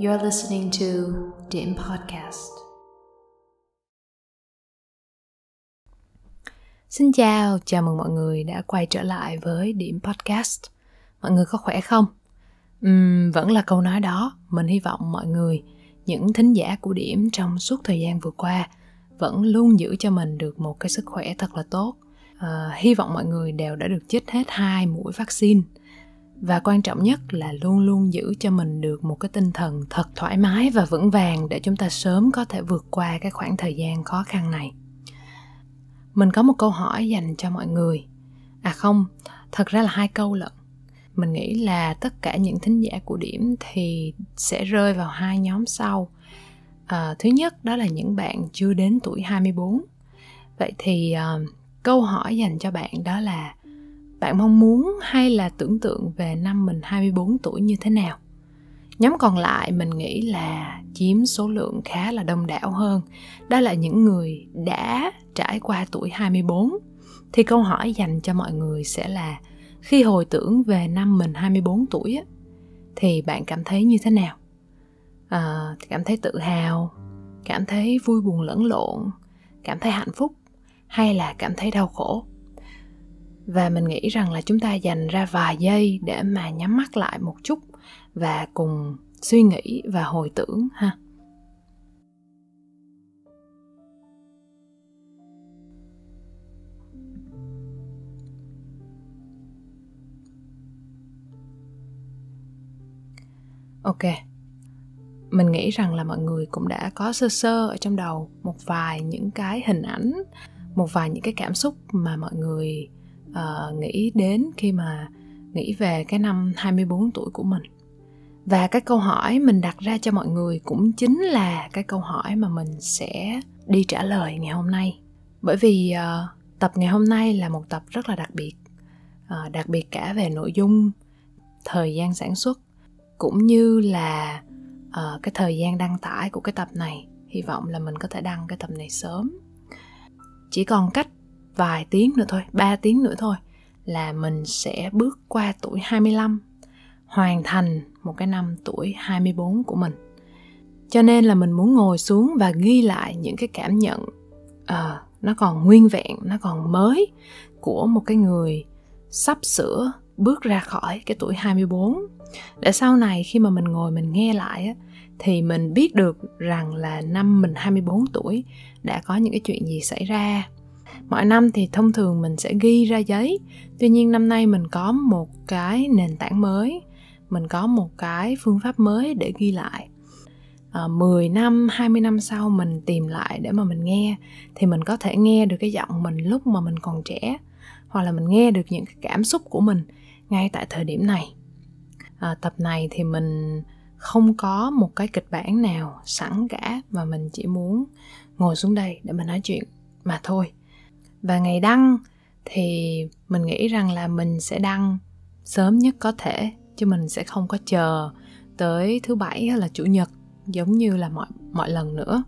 You're listening to Dim Podcast. Xin chào, chào mừng mọi người đã quay trở lại với Điểm Podcast. Mọi người có khỏe không? Uhm, vẫn là câu nói đó, mình hy vọng mọi người, những thính giả của Điểm trong suốt thời gian vừa qua vẫn luôn giữ cho mình được một cái sức khỏe thật là tốt. À, hy vọng mọi người đều đã được chích hết hai mũi vaccine và quan trọng nhất là luôn luôn giữ cho mình được một cái tinh thần thật thoải mái và vững vàng để chúng ta sớm có thể vượt qua cái khoảng thời gian khó khăn này. Mình có một câu hỏi dành cho mọi người. À không thật ra là hai câu lận. Mình nghĩ là tất cả những thính giả của điểm thì sẽ rơi vào hai nhóm sau. À, thứ nhất đó là những bạn chưa đến tuổi 24 vậy thì uh, câu hỏi dành cho bạn đó là bạn mong muốn hay là tưởng tượng về năm mình 24 tuổi như thế nào? Nhóm còn lại mình nghĩ là chiếm số lượng khá là đông đảo hơn. Đó là những người đã trải qua tuổi 24. Thì câu hỏi dành cho mọi người sẽ là khi hồi tưởng về năm mình 24 tuổi á, thì bạn cảm thấy như thế nào? À, cảm thấy tự hào, cảm thấy vui buồn lẫn lộn, cảm thấy hạnh phúc hay là cảm thấy đau khổ? Và mình nghĩ rằng là chúng ta dành ra vài giây để mà nhắm mắt lại một chút và cùng suy nghĩ và hồi tưởng ha. Ok. Mình nghĩ rằng là mọi người cũng đã có sơ sơ ở trong đầu một vài những cái hình ảnh, một vài những cái cảm xúc mà mọi người uh, nghĩ đến khi mà nghĩ về cái năm 24 tuổi của mình. Và cái câu hỏi mình đặt ra cho mọi người cũng chính là cái câu hỏi mà mình sẽ đi trả lời ngày hôm nay. Bởi vì uh, tập ngày hôm nay là một tập rất là đặc biệt. Uh, đặc biệt cả về nội dung, thời gian sản xuất cũng như là uh, cái thời gian đăng tải của cái tập này. Hy vọng là mình có thể đăng cái tập này sớm. Chỉ còn cách vài tiếng nữa thôi, 3 tiếng nữa thôi là mình sẽ bước qua tuổi 25, hoàn thành một cái năm tuổi 24 của mình. Cho nên là mình muốn ngồi xuống và ghi lại những cái cảm nhận uh, nó còn nguyên vẹn, nó còn mới của một cái người sắp sửa bước ra khỏi cái tuổi 24 để sau này khi mà mình ngồi mình nghe lại á thì mình biết được rằng là năm mình 24 tuổi đã có những cái chuyện gì xảy ra mọi năm thì thông thường mình sẽ ghi ra giấy. Tuy nhiên năm nay mình có một cái nền tảng mới. Mình có một cái phương pháp mới để ghi lại. À, 10 năm, 20 năm sau mình tìm lại để mà mình nghe. Thì mình có thể nghe được cái giọng mình lúc mà mình còn trẻ hoặc là mình nghe được những cái cảm xúc của mình ngay tại thời điểm này. À, tập này thì mình không có một cái kịch bản nào sẵn cả mà mình chỉ muốn ngồi xuống đây để mà nói chuyện mà thôi và ngày đăng thì mình nghĩ rằng là mình sẽ đăng sớm nhất có thể chứ mình sẽ không có chờ tới thứ bảy hay là chủ nhật giống như là mọi mọi lần nữa.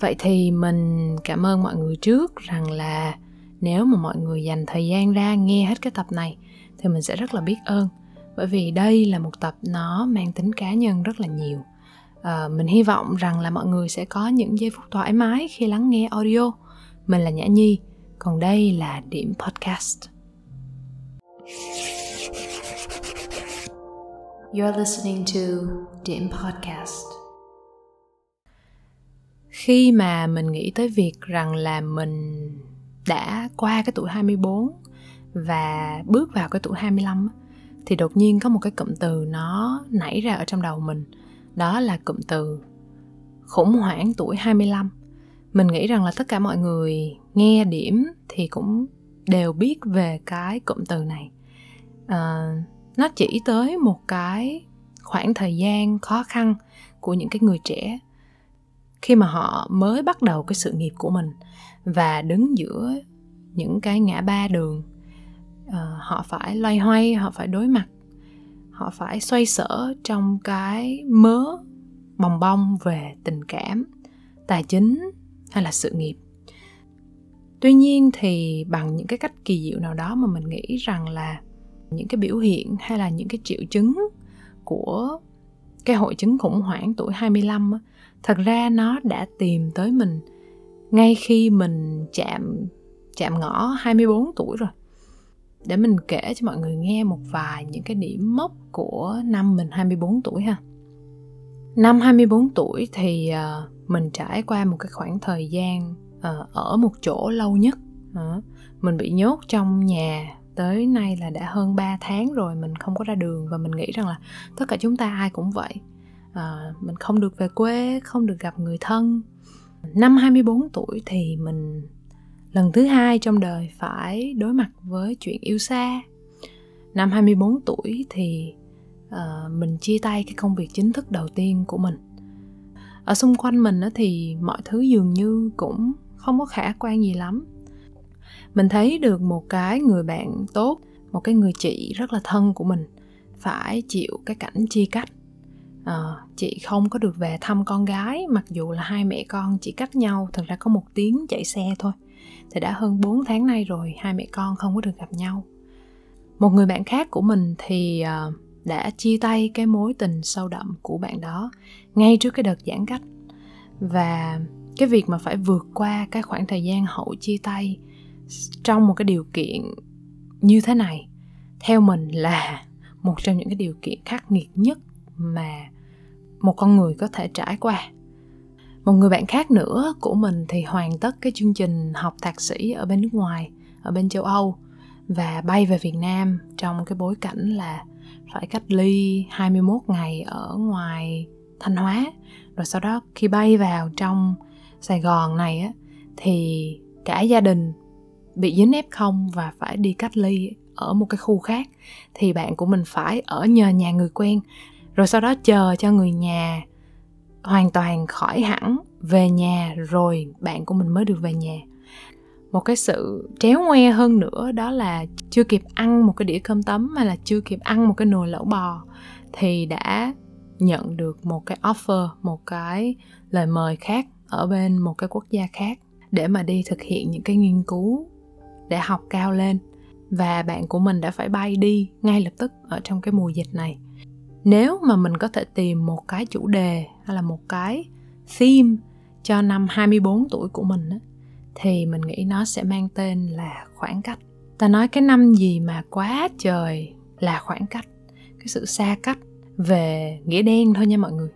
Vậy thì mình cảm ơn mọi người trước rằng là nếu mà mọi người dành thời gian ra nghe hết cái tập này thì mình sẽ rất là biết ơn. Bởi vì đây là một tập nó mang tính cá nhân rất là nhiều. À, mình hy vọng rằng là mọi người sẽ có những giây phút thoải mái khi lắng nghe audio. Mình là nhã nhi còn đây là điểm podcast You're listening to Điểm Podcast. Khi mà mình nghĩ tới việc rằng là mình đã qua cái tuổi 24 và bước vào cái tuổi 25 thì đột nhiên có một cái cụm từ nó nảy ra ở trong đầu mình. Đó là cụm từ khủng hoảng tuổi 25 mình nghĩ rằng là tất cả mọi người nghe điểm thì cũng đều biết về cái cụm từ này. À, nó chỉ tới một cái khoảng thời gian khó khăn của những cái người trẻ khi mà họ mới bắt đầu cái sự nghiệp của mình và đứng giữa những cái ngã ba đường. À, họ phải loay hoay họ phải đối mặt họ phải xoay sở trong cái mớ bồng bông về tình cảm tài chính hay là sự nghiệp tuy nhiên thì bằng những cái cách kỳ diệu nào đó mà mình nghĩ rằng là những cái biểu hiện hay là những cái triệu chứng của cái hội chứng khủng hoảng tuổi 25 á, thật ra nó đã tìm tới mình ngay khi mình chạm chạm ngõ 24 tuổi rồi để mình kể cho mọi người nghe một vài những cái điểm mốc của năm mình 24 tuổi ha. Năm 24 tuổi thì uh, mình trải qua một cái khoảng thời gian ờ, ở một chỗ lâu nhất. Mình bị nhốt trong nhà tới nay là đã hơn 3 tháng rồi mình không có ra đường và mình nghĩ rằng là tất cả chúng ta ai cũng vậy. à, mình không được về quê, không được gặp người thân. Năm 24 tuổi thì mình lần thứ hai trong đời phải đối mặt với chuyện yêu xa năm 24 tuổi thì uh, mình chia tay cái công việc chính thức đầu tiên của mình ở xung quanh mình thì mọi thứ dường như cũng không có khả quan gì lắm. Mình thấy được một cái người bạn tốt một cái người chị rất là thân của mình phải chịu cái cảnh chia cách. À, chị không có được về thăm con gái mặc dù là hai mẹ con chỉ cách nhau thật ra có một tiếng chạy xe thôi. Thì đã hơn 4 tháng nay rồi hai mẹ con không có được gặp nhau. Một người bạn khác của mình thì uh, đã chia tay cái mối tình sâu đậm của bạn đó ngay trước cái đợt giãn cách. Và cái việc mà phải vượt qua cái khoảng thời gian hậu chia tay trong một cái điều kiện như thế này, theo mình là một trong những cái điều kiện khắc nghiệt nhất mà một con người có thể trải qua. Một người bạn khác nữa của mình thì hoàn tất cái chương trình học thạc sĩ ở bên nước ngoài, ở bên châu âu và bay về việt nam trong cái bối cảnh là phải cách ly 21 ngày ở ngoài Thanh Hóa. Rồi sau đó khi bay vào trong Sài Gòn này á, thì cả gia đình bị dính F0 và phải đi cách ly ở một cái khu khác. Thì bạn của mình phải ở nhờ nhà người quen. Rồi sau đó chờ cho người nhà hoàn toàn khỏi hẳn về nhà, rồi bạn của mình mới được về nhà một cái sự tréo ngoe hơn nữa đó là chưa kịp ăn một cái đĩa cơm tấm hay là chưa kịp ăn một cái nồi lẩu bò thì đã nhận được một cái offer một cái lời mời khác ở bên một cái quốc gia khác để mà đi thực hiện những cái nghiên cứu để học cao lên. Và bạn của mình đã phải bay đi ngay lập tức ở trong cái mùa dịch này. Nếu mà mình có thể tìm một cái chủ đề hay là một cái theme cho năm 24 tuổi của mình á, thì mình nghĩ nó sẽ mang tên là khoảng cách. Ta nói cái năm gì mà quá trời là khoảng cách, cái sự xa cách về nghĩa đen thôi nha mọi người.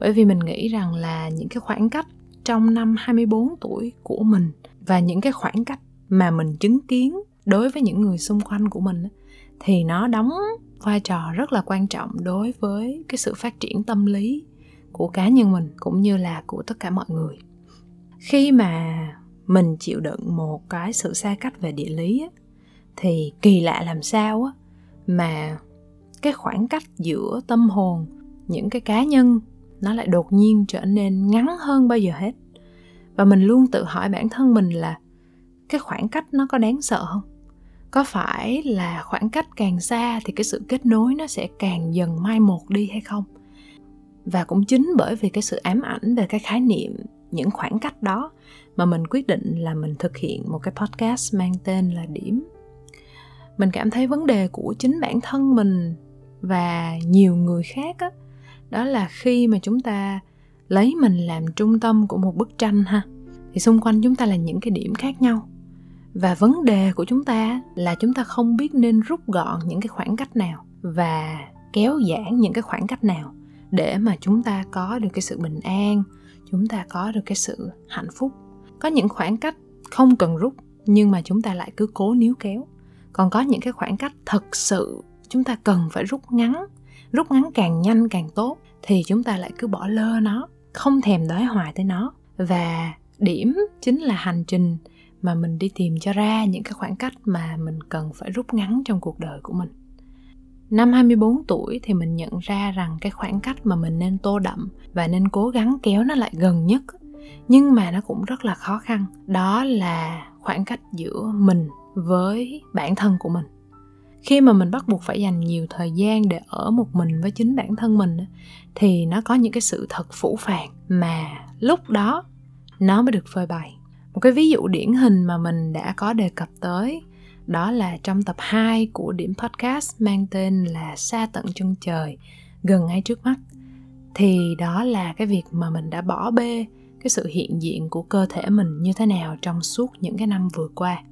Bởi vì mình nghĩ rằng là những cái khoảng cách trong năm 24 tuổi của mình và những cái khoảng cách mà mình chứng kiến đối với những người xung quanh của mình thì nó đóng vai trò rất là quan trọng đối với cái sự phát triển tâm lý của cá nhân mình cũng như là của tất cả mọi người khi mà mình chịu đựng một cái sự xa cách về địa lý á, thì kỳ lạ làm sao á mà cái khoảng cách giữa tâm hồn những cái cá nhân nó lại đột nhiên trở nên ngắn hơn bao giờ hết. Và mình luôn tự hỏi bản thân mình là cái khoảng cách nó có đáng sợ không? Có phải là khoảng cách càng xa thì cái sự kết nối nó sẽ càng dần mai một đi hay không? Và cũng chính bởi vì cái sự ám ảnh về cái khái niệm những khoảng cách đó mà mình quyết định là mình thực hiện một cái podcast mang tên là điểm. Mình cảm thấy vấn đề của chính bản thân mình và nhiều người khác đó, đó là khi mà chúng ta lấy mình làm trung tâm của một bức tranh ha thì xung quanh chúng ta là những cái điểm khác nhau. Và vấn đề của chúng ta là chúng ta không biết nên rút gọn những cái khoảng cách nào và kéo giãn những cái khoảng cách nào để mà chúng ta có được cái sự bình an chúng ta có được cái sự hạnh phúc. Có những khoảng cách không cần rút, nhưng mà chúng ta lại cứ cố níu kéo. Còn có những cái khoảng cách thật sự chúng ta cần phải rút ngắn rút ngắn càng nhanh càng tốt, thì chúng ta lại cứ bỏ lơ nó, không thèm đói hoài tới nó. Và điểm chính là hành trình mà mình đi tìm cho ra những cái khoảng cách mà mình cần phải rút ngắn trong cuộc đời của mình. Năm 24 tuổi thì mình nhận ra rằng cái khoảng cách mà mình nên tô đậm và nên cố gắng kéo nó lại gần nhất, nhưng mà nó cũng rất là khó khăn. Đó là khoảng cách giữa mình với bản thân của mình. Khi mà mình bắt buộc phải dành nhiều thời gian để ở một mình với chính bản thân mình thì nó có những cái sự thật phủ phàng mà lúc đó nó mới được phơi bày một cái ví dụ điển hình mà mình đã có đề cập tới đó là trong tập 2 của điểm podcast mang tên là Xa tận chân trời, gần ngay trước mắt. thì đó là cái việc mà mình đã bỏ bê cái sự hiện diện của cơ thể mình như thế nào trong suốt những cái năm vừa qua.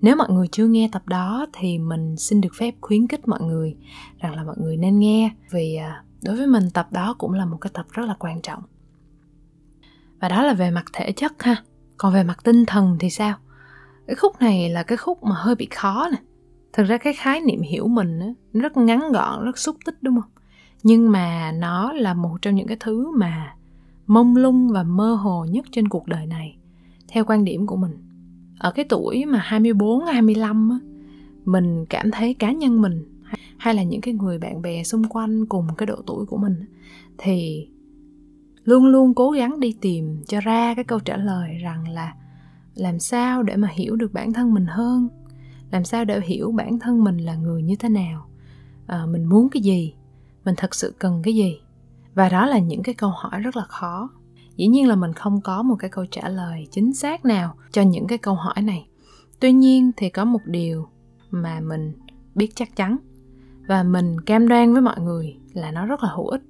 Nếu mọi người chưa nghe tập đó thì mình xin được phép khuyến khích mọi người rằng là mọi người nên nghe vì à, đối với mình tập đó cũng là một cái tập rất là quan trọng. Và đó là về mặt thể chất ha. Còn về mặt tinh thần thì sao? Cái khúc này là cái khúc mà hơi bị khó nè. Thực ra cái khái niệm hiểu mình á, rất ngắn gọn rất xúc tích đúng không? Nhưng mà nó là một trong những cái thứ mà mông lung và mơ hồ nhất trên cuộc đời này theo quan điểm của mình. Ở cái tuổi mà 24, 25 á, mình cảm thấy cá nhân mình hay là những cái người bạn bè xung quanh cùng cái độ tuổi của mình thì luôn luôn cố gắng đi tìm cho ra cái câu trả lời rằng là làm sao để mà hiểu được bản thân mình hơn? Làm sao để hiểu bản thân mình là người như thế nào? À, mình muốn cái gì? Mình thật sự cần cái gì? Và đó là những cái câu hỏi rất là khó. Dĩ nhiên là mình không có một cái câu trả lời chính xác nào cho những cái câu hỏi này. Tuy nhiên thì có một điều mà mình biết chắc chắn và mình cam đoan với mọi người là nó rất là hữu ích.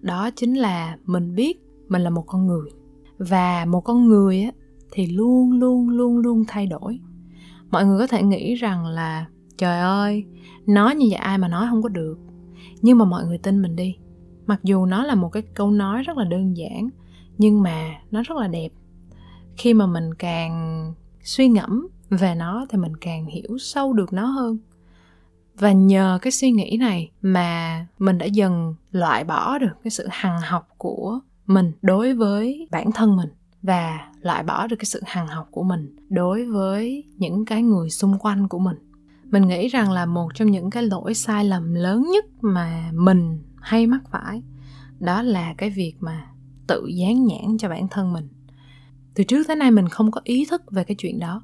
Đó chính là mình biết mình là một con người. Và một con người á thì luôn luôn luôn luôn thay đổi. Mọi người có thể nghĩ rằng là, trời ơi, nói như vậy ai mà nói không có được. Nhưng mà mọi người tin mình đi. Mặc dù nó là một cái câu nói rất là đơn giản, nhưng mà nó rất là đẹp. Khi mà mình càng suy ngẫm về nó thì mình càng hiểu sâu được nó hơn. Và nhờ cái suy nghĩ này mà mình đã dần loại bỏ được cái sự hằng học của mình đối với bản thân mình và loại bỏ được cái sự hằng học của mình đối với những cái người xung quanh của mình. Mình nghĩ rằng là một trong những cái lỗi sai lầm lớn nhất mà mình hay mắc phải, đó là cái việc mà tự dán nhãn cho bản thân mình. Từ trước tới nay mình không có ý thức về cái chuyện đó.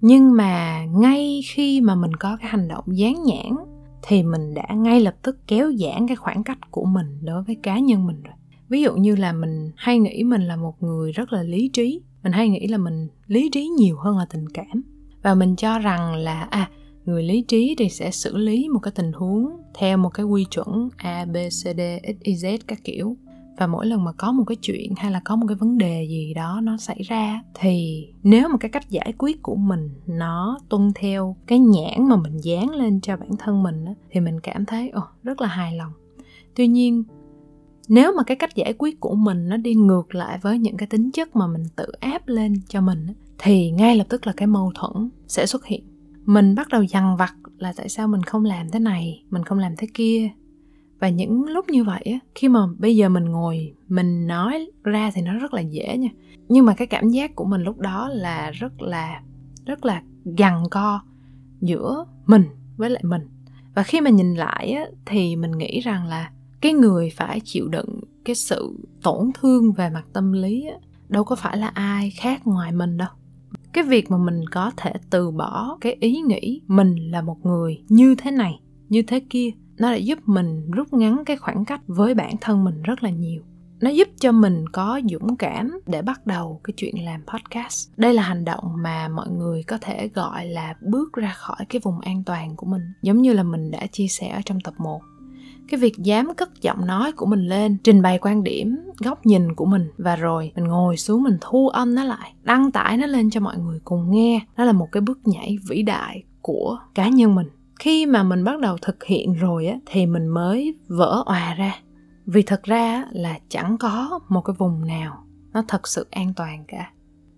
Nhưng mà ngay khi mà mình có cái hành động dán nhãn, thì mình đã ngay lập tức kéo giãn cái khoảng cách của mình đối với cá nhân mình rồi ví dụ như là mình hay nghĩ mình là một người rất là lý trí mình hay nghĩ là mình lý trí nhiều hơn là tình cảm. Và mình cho rằng là à người lý trí thì sẽ xử lý một cái tình huống theo một cái quy chuẩn a b c d x y z các kiểu. Và mỗi lần mà có một cái chuyện hay là có một cái vấn đề gì đó nó xảy ra thì nếu mà cái cách giải quyết của mình nó tuân theo cái nhãn mà mình dán lên cho bản thân mình á, thì mình cảm thấy ồ rất là hài lòng. Tuy nhiên nếu mà cái cách giải quyết của mình nó đi ngược lại với những cái tính chất mà mình tự áp lên cho mình thì ngay lập tức là cái mâu thuẫn sẽ xuất hiện. Mình bắt đầu dằn vặt là tại sao mình không làm thế này, mình không làm thế kia. Và những lúc như vậy á, khi mà bây giờ mình ngồi, mình nói ra thì nó rất là dễ nha. Nhưng mà cái cảm giác của mình lúc đó là rất là rất là gằn co giữa mình với lại mình. Và khi mà nhìn lại á, thì mình nghĩ rằng là cái người phải chịu đựng cái sự tổn thương về mặt tâm lý á, đâu có phải là ai khác ngoài mình đâu. Cái việc mà mình có thể từ bỏ cái ý nghĩ mình là một người như thế này như thế kia nó đã giúp mình rút ngắn cái khoảng cách với bản thân mình rất là nhiều. Nó giúp cho mình có dũng cảm để bắt đầu cái chuyện làm podcast. Đây là hành động mà mọi người có thể gọi là bước ra khỏi cái vùng an toàn của mình giống như là mình đã chia sẻ ở trong tập 1 cái việc dám cất giọng nói của mình lên, trình bày quan điểm, góc nhìn của mình, và rồi mình ngồi xuống mình thu âm nó lại, đăng tải nó lên cho mọi người cùng nghe, đó là một cái bước nhảy vĩ đại của cá nhân mình. Khi mà mình bắt đầu thực hiện rồi á, thì mình mới vỡ òa ra. Vì thật ra là chẳng có một cái vùng nào nó thật sự an toàn cả.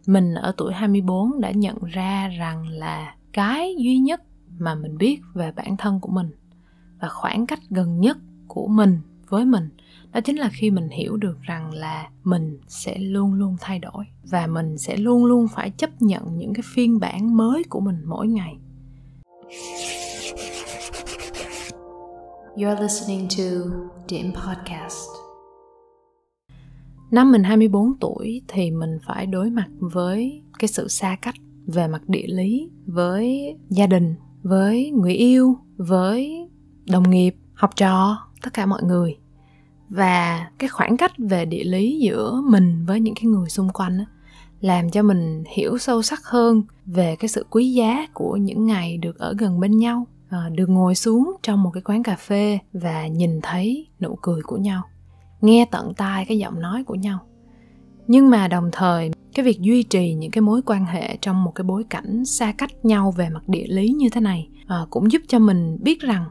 Mình ở tuổi 24 đã nhận ra rằng là cái duy nhất mà mình biết về bản thân của mình và khoảng cách gần nhất của mình với mình đó chính là khi mình hiểu được rằng là mình sẽ luôn luôn thay đổi và mình sẽ luôn luôn phải chấp nhận những cái phiên bản mới của mình mỗi ngày You're listening to Điểm Podcast. Năm mình 24 tuổi thì mình phải đối mặt với cái sự xa cách về mặt địa lý với gia đình, với người yêu, với đồng nghiệp, học trò, tất cả mọi người. Và cái khoảng cách về địa lý giữa mình với những cái người xung quanh á, làm cho mình hiểu sâu sắc hơn về cái sự quý giá của những ngày được ở gần bên nhau à, được ngồi xuống trong một cái quán cà phê và nhìn thấy nụ cười của nhau nghe tận tai cái giọng nói của nhau nhưng mà đồng thời cái việc duy trì những cái mối quan hệ trong một cái bối cảnh xa cách nhau về mặt địa lý như thế này à, cũng giúp cho mình biết rằng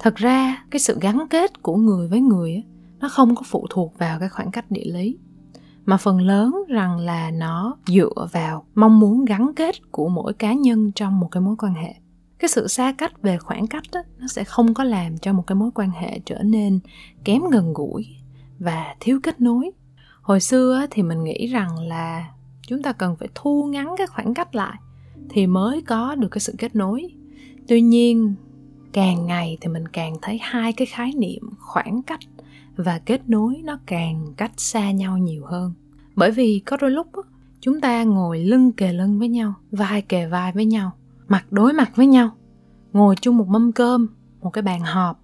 thật ra cái sự gắn kết của người với người nó không có phụ thuộc vào cái khoảng cách địa lý. Mà phần lớn rằng là nó dựa vào mong muốn gắn kết của mỗi cá nhân trong một cái mối quan hệ. Cái sự xa cách về khoảng cách đó, nó sẽ không có làm cho một cái mối quan hệ trở nên kém gần gũi và thiếu kết nối. Hồi xưa thì mình nghĩ rằng là chúng ta cần phải thu ngắn cái khoảng cách lại thì mới có được cái sự kết nối. Tuy nhiên càng ngày thì mình càng thấy hai cái khái niệm khoảng cách và kết nối nó càng cách xa nhau nhiều hơn. Bởi vì có đôi lúc chúng ta ngồi lưng kề lưng với nhau, vai kề vai với nhau, mặt đối mặt với nhau, ngồi chung một mâm cơm, một cái bàn họp,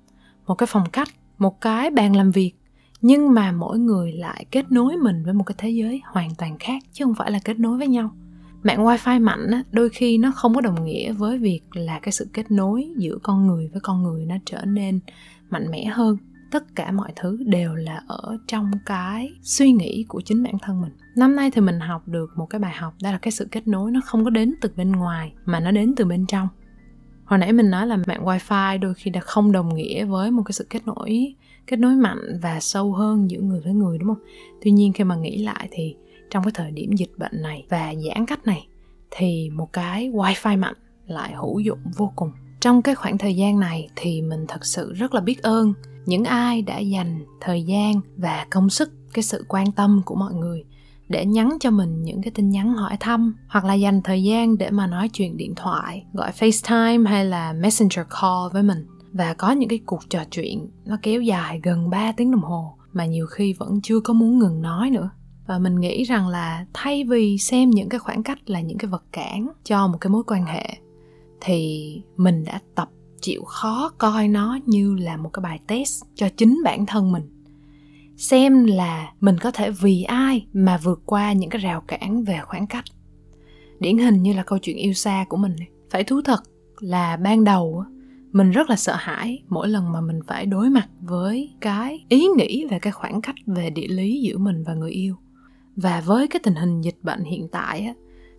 một cái phòng khách, một cái bàn làm việc, nhưng mà mỗi người lại kết nối mình với một cái thế giới hoàn toàn khác, chứ không phải là kết nối với nhau mạng wifi mạnh á, đôi khi nó không có đồng nghĩa với việc là cái sự kết nối giữa con người với con người nó trở nên mạnh mẽ hơn. Tất cả mọi thứ đều là ở trong cái suy nghĩ của chính bản thân mình. Năm nay thì mình học được một cái bài học đó là cái sự kết nối nó không có đến từ bên ngoài mà nó đến từ bên trong. Hồi nãy mình nói là mạng wifi đôi khi đã không đồng nghĩa với một cái sự kết nối kết nối mạnh và sâu hơn giữa người với người đúng không? Tuy nhiên khi mà nghĩ lại thì trong cái thời điểm dịch bệnh này và giãn cách này, thì một cái wifi mạnh lại hữu dụng vô cùng. Trong cái khoảng thời gian này thì mình thật sự rất là biết ơn những ai đã dành thời gian và công sức, cái sự quan tâm của mọi người để nhắn cho mình những cái tin nhắn hỏi thăm, hoặc là dành thời gian để mà nói chuyện điện thoại, gọi FaceTime hay là Messenger call với mình. Và có những cái cuộc trò chuyện nó kéo dài gần 3 tiếng đồng hồ mà nhiều khi vẫn chưa có muốn ngừng nói nữa và mình nghĩ rằng là thay vì xem những cái khoảng cách là những cái vật cản cho một cái mối quan hệ, thì mình đã tập chịu khó coi nó như là một cái bài test cho chính bản thân mình. Xem là mình có thể vì ai mà vượt qua những cái rào cản về khoảng cách. Điển hình như là câu chuyện yêu xa của mình phải thú thật là ban đầu mình rất là sợ hãi mỗi lần mà mình phải đối mặt với cái ý nghĩ về cái khoảng cách về địa lý giữa mình và người yêu và với cái tình hình dịch bệnh hiện tại á,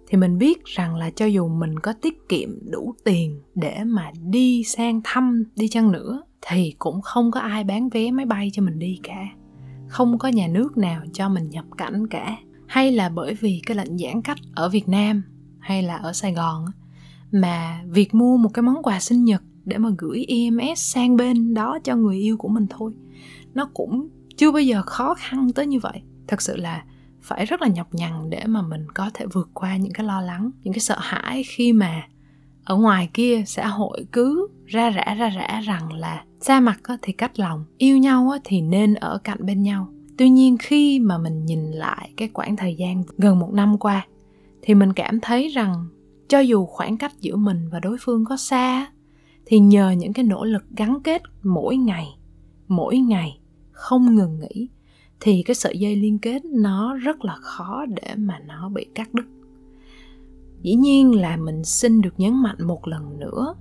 thì mình biết rằng là cho dù mình có tiết kiệm đủ tiền để mà đi sang thăm, đi chăng nữa, thì cũng không có ai bán vé máy bay cho mình đi cả. Không có nhà nước nào cho mình nhập cảnh cả. Hay là bởi vì cái lệnh giãn cách ở Việt Nam hay là ở Sài Gòn mà việc mua một cái món quà sinh nhật để mà gửi EMS sang bên đó cho người yêu của mình thôi, nó cũng chưa bao giờ khó khăn tới như vậy. Thật sự là phải rất là nhọc nhằn để mà mình có thể vượt qua những cái lo lắng, những cái sợ hãi khi mà ở ngoài kia xã hội cứ ra rã ra rã rằng là xa mặt thì cách lòng, yêu nhau thì nên ở cạnh bên nhau. Tuy nhiên khi mà mình nhìn lại cái khoảng thời gian gần một năm qua thì mình cảm thấy rằng cho dù khoảng cách giữa mình và đối phương có xa thì nhờ những cái nỗ lực gắn kết mỗi ngày mỗi ngày không ngừng nghỉ thì cái sợi dây liên kết nó rất là khó để mà nó bị cắt đứt. Dĩ nhiên là mình xin được nhấn mạnh một lần nữa,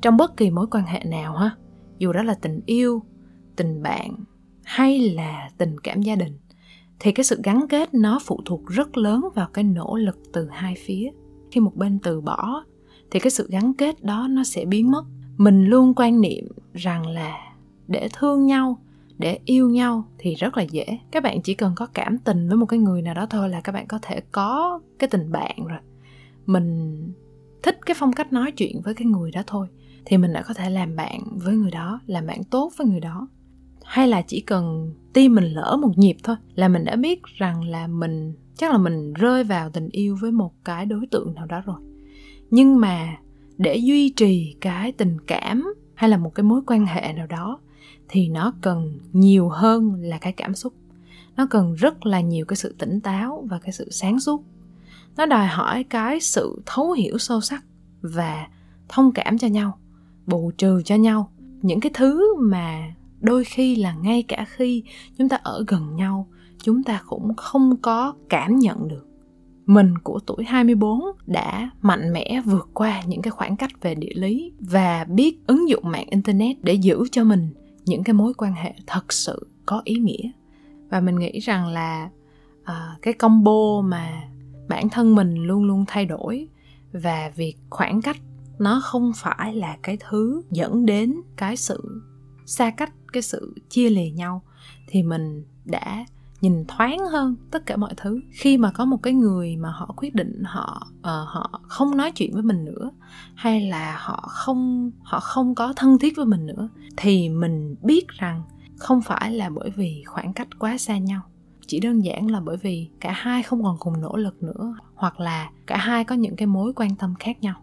trong bất kỳ mối quan hệ nào ha, dù đó là tình yêu, tình bạn hay là tình cảm gia đình, thì cái sự gắn kết nó phụ thuộc rất lớn vào cái nỗ lực từ hai phía. Khi một bên từ bỏ, thì cái sự gắn kết đó nó sẽ biến mất. Mình luôn quan niệm rằng là để thương nhau để yêu nhau thì rất là dễ. Các bạn chỉ cần có cảm tình với một cái người nào đó thôi là các bạn có thể có cái tình bạn rồi. Mình thích cái phong cách nói chuyện với cái người đó thôi, thì mình đã có thể làm bạn với người đó, làm bạn tốt với người đó. Hay là chỉ cần tim mình lỡ một nhịp thôi là mình đã biết rằng là mình, chắc là mình rơi vào tình yêu với một cái đối tượng nào đó rồi. Nhưng mà để duy trì cái tình cảm hay là một cái mối quan hệ nào đó thì nó cần nhiều hơn là cái cảm xúc. Nó cần rất là nhiều cái sự tỉnh táo và cái sự sáng suốt. Nó đòi hỏi cái sự thấu hiểu sâu sắc và thông cảm cho nhau, bù trừ cho nhau. Những cái thứ mà đôi khi là ngay cả khi chúng ta ở gần nhau, chúng ta cũng không có cảm nhận được. Mình của tuổi 24 đã mạnh mẽ vượt qua những cái khoảng cách về địa lý và biết ứng dụng mạng internet để giữ cho mình những cái mối quan hệ thật sự có ý nghĩa. Và mình nghĩ rằng là à, cái combo mà bản thân mình luôn luôn thay đổi và việc khoảng cách nó không phải là cái thứ dẫn đến cái sự xa cách cái sự chia lìa nhau thì mình đã nhìn thoáng hơn tất cả mọi thứ. Khi mà có một cái người mà họ quyết định họ uh, họ không nói chuyện với mình nữa hay là họ không họ không có thân thiết với mình nữa thì mình biết rằng không phải là bởi vì khoảng cách quá xa nhau. Chỉ đơn giản là bởi vì cả hai không còn cùng nỗ lực nữa hoặc là cả hai có những cái mối quan tâm khác nhau.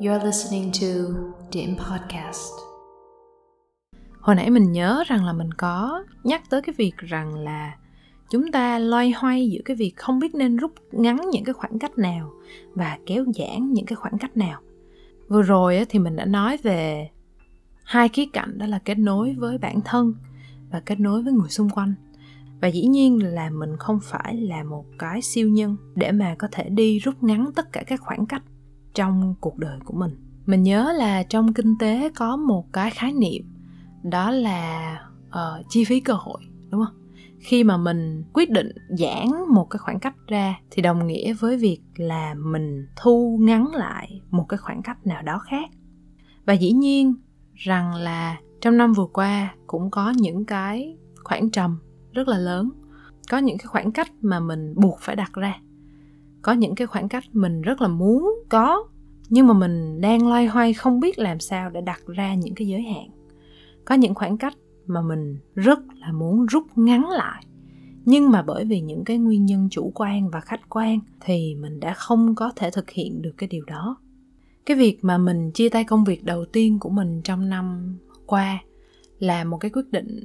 You're listening to Dim Podcast. Hồi nãy mình nhớ rằng là mình có nhắc tới cái việc rằng là chúng ta loay hoay giữa cái việc không biết nên rút ngắn những cái khoảng cách nào và kéo giãn những cái khoảng cách nào. Vừa rồi thì mình đã nói về hai khía cạnh, đó là kết nối với bản thân và kết nối với người xung quanh và dĩ nhiên là mình không phải là một cái siêu nhân để mà có thể đi rút ngắn tất cả các khoảng cách trong cuộc đời của mình mình nhớ là trong kinh tế có một cái khái niệm đó là uh, chi phí cơ hội đúng không? Khi mà mình quyết định giãn một cái khoảng cách ra thì đồng nghĩa với việc là mình thu ngắn lại một cái khoảng cách nào đó khác. Và dĩ nhiên rằng là trong năm vừa qua cũng có những cái khoảng trầm rất là lớn. Có những cái khoảng cách mà mình buộc phải đặt ra. Có những cái khoảng cách mình rất là muốn có nhưng mà mình đang loay hoay không biết làm sao để đặt ra những cái giới hạn có những khoảng cách mà mình rất là muốn rút ngắn lại. Nhưng mà bởi vì những cái nguyên nhân chủ quan và khách quan thì mình đã không có thể thực hiện được cái điều đó. Cái việc mà mình chia tay công việc đầu tiên của mình trong năm qua là một cái quyết định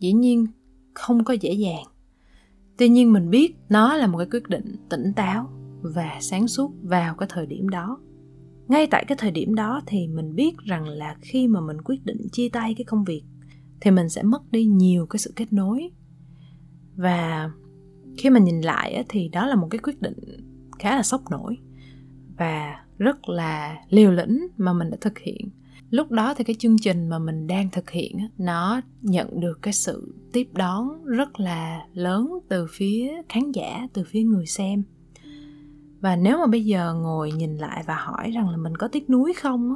dĩ nhiên không có dễ dàng. Tuy nhiên mình biết nó là một cái quyết định tỉnh táo và sáng suốt vào cái thời điểm đó ngay tại cái thời điểm đó thì mình biết rằng là khi mà mình quyết định chia tay cái công việc, thì mình sẽ mất đi nhiều cái sự kết nối. Và khi mà nhìn lại thì đó là một cái quyết định khá là sốc nổi và rất là liều lĩnh mà mình đã thực hiện. Lúc đó thì cái chương trình mà mình đang thực hiện nó nhận được cái sự tiếp đón rất là lớn từ phía khán giả, từ phía người xem và nếu mà bây giờ ngồi nhìn lại và hỏi rằng là mình có tiếc nuối không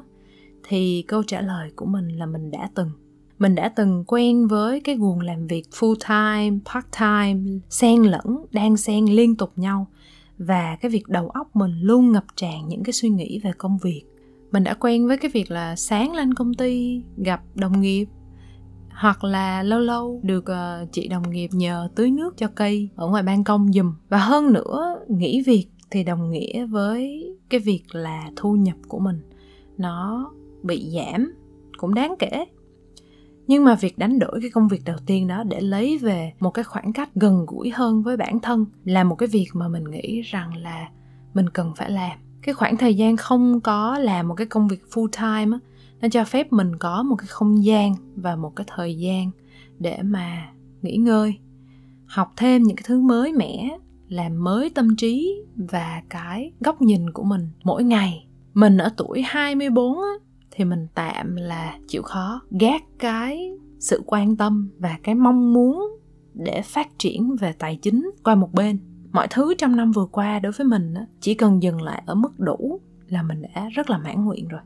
thì câu trả lời của mình là mình đã từng. Mình đã từng quen với cái guồng làm việc full time part time xen lẫn đang xen liên tục nhau. Và cái việc đầu óc mình luôn ngập tràn những cái suy nghĩ về công việc. Mình đã quen với cái việc là sáng lên công ty gặp đồng nghiệp hoặc là lâu lâu được uh, chị đồng nghiệp nhờ tưới nước cho cây ở ngoài ban công giùm. Và hơn nữa nghỉ việc thì đồng nghĩa với cái việc là thu nhập của mình nó bị giảm, cũng đáng kể. Nhưng mà việc đánh đổi cái công việc đầu tiên đó để lấy về một cái khoảng cách gần gũi hơn với bản thân là một cái việc mà mình nghĩ rằng là mình cần phải làm. Cái khoảng thời gian không có làm một cái công việc full time á, nó cho phép mình có một cái không gian và một cái thời gian để mà nghỉ ngơi, học thêm những cái thứ mới mẻ làm mới tâm trí và cái góc nhìn của mình mỗi ngày. Mình ở tuổi 24 á, thì mình tạm là chịu khó gác cái sự quan tâm và cái mong muốn để phát triển về tài chính qua một bên. Mọi thứ trong năm vừa qua đối với mình á, chỉ cần dừng lại ở mức đủ là mình đã rất là mãn nguyện rồi.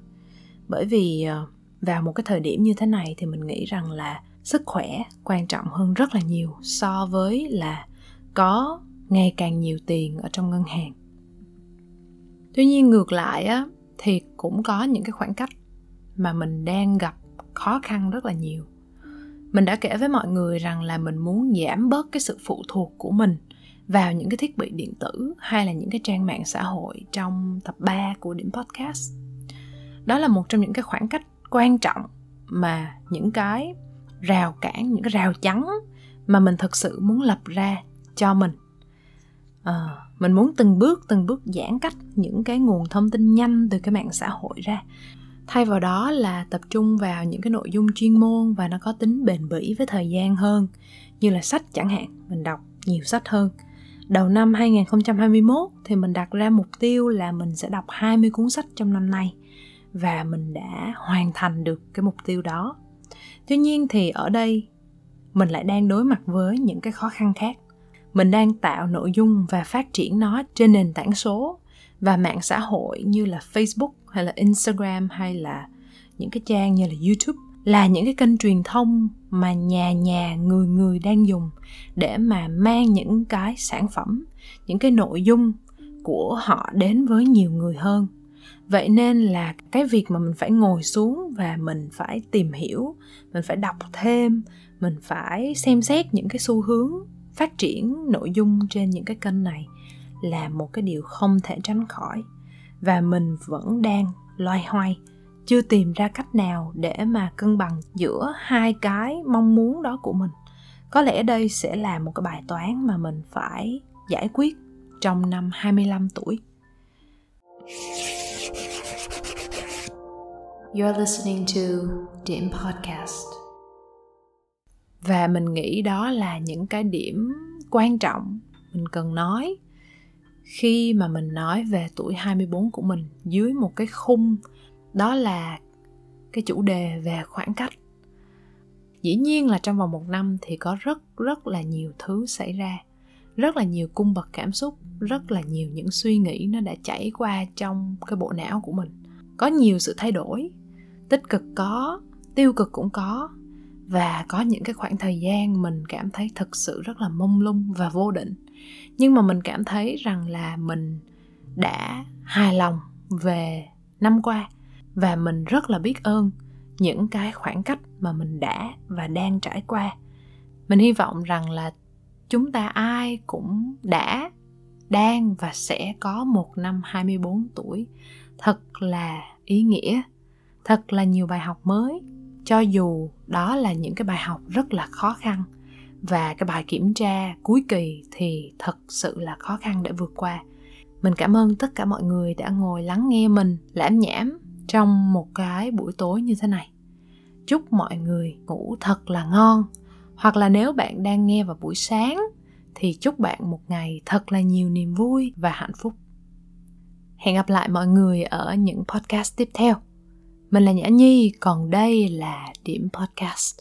Bởi vì ờ, vào một cái thời điểm như thế này thì mình nghĩ rằng là sức khỏe quan trọng hơn rất là nhiều so với là có ngày càng nhiều tiền ở trong ngân hàng tuy nhiên ngược lại á thì cũng có những cái khoảng cách mà mình đang gặp khó khăn rất là nhiều mình đã kể với mọi người rằng là mình muốn giảm bớt cái sự phụ thuộc của mình vào những cái thiết bị điện tử hay là những cái trang mạng xã hội trong tập 3 của điểm podcast. Đó là một trong những cái khoảng cách quan trọng mà những cái rào cản, những cái rào chắn mà mình thực sự muốn lập ra cho mình. À, mình muốn từng bước từng bước giãn cách những cái nguồn thông tin nhanh từ cái mạng xã hội ra. Thay vào đó là tập trung vào những cái nội dung chuyên môn và nó có tính bền bỉ với thời gian hơn như là sách chẳng hạn mình đọc nhiều sách hơn. Đầu năm 2021 thì mình đặt ra mục tiêu là mình sẽ đọc 20 cuốn sách trong năm nay và mình đã hoàn thành được cái mục tiêu đó. tuy nhiên thì ở đây mình lại đang đối mặt với những cái khó khăn khác mình đang tạo nội dung và phát triển nó trên nền tảng số và mạng xã hội như là facebook hay là instagram hay là những cái trang như là youtube. Là những cái kênh truyền thông mà nhà nhà, người người đang dùng để mà mang những cái sản phẩm, những cái nội dung của họ đến với nhiều người hơn. Vậy nên là cái việc mà mình phải ngồi xuống và mình phải tìm hiểu, mình phải đọc thêm, mình phải xem xét những cái xu hướng phát triển nội dung trên những cái kênh này là một cái điều không thể tránh khỏi và mình vẫn đang loay hoay, chưa tìm ra cách nào để mà cân bằng giữa hai cái mong muốn đó của mình có lẽ đây sẽ là một cái bài toán mà mình phải giải quyết trong năm 25 tuổi. You're listening to Dim Podcast. Và mình nghĩ đó là những cái điểm quan trọng mình cần nói. Khi mà mình nói về tuổi 24 của mình dưới một cái khung, đó là cái chủ đề về khoảng cách. Dĩ nhiên là trong vòng một năm thì có rất rất là nhiều thứ xảy ra, rất là nhiều cung bậc cảm xúc, rất là nhiều những suy nghĩ nó đã chảy qua trong cái bộ não của mình. Có nhiều sự thay đổi, tích cực có, tiêu cực cũng có và có những cái khoảng thời gian mình cảm thấy thực sự rất là mông lung và vô định. Nhưng mà mình cảm thấy rằng là mình đã hài lòng về năm qua và mình rất là biết ơn những cái khoảng cách mà mình đã và đang trải qua. Mình hy vọng rằng là chúng ta ai cũng đã, đang và sẽ có một năm 24 tuổi thật là ý nghĩa, thật là nhiều bài học mới cho dù đó là những cái bài học rất là khó khăn và cái bài kiểm tra cuối kỳ thì thật sự là khó khăn để vượt qua. Mình cảm ơn tất cả mọi người đã ngồi lắng nghe mình lãm nhảm trong một cái buổi tối như thế này. Chúc mọi người ngủ thật là ngon. Hoặc là nếu bạn đang nghe vào buổi sáng thì chúc bạn một ngày thật là nhiều niềm vui và hạnh phúc. Hẹn gặp lại mọi người ở những podcast tiếp theo mình là nhã nhi còn đây là điểm podcast.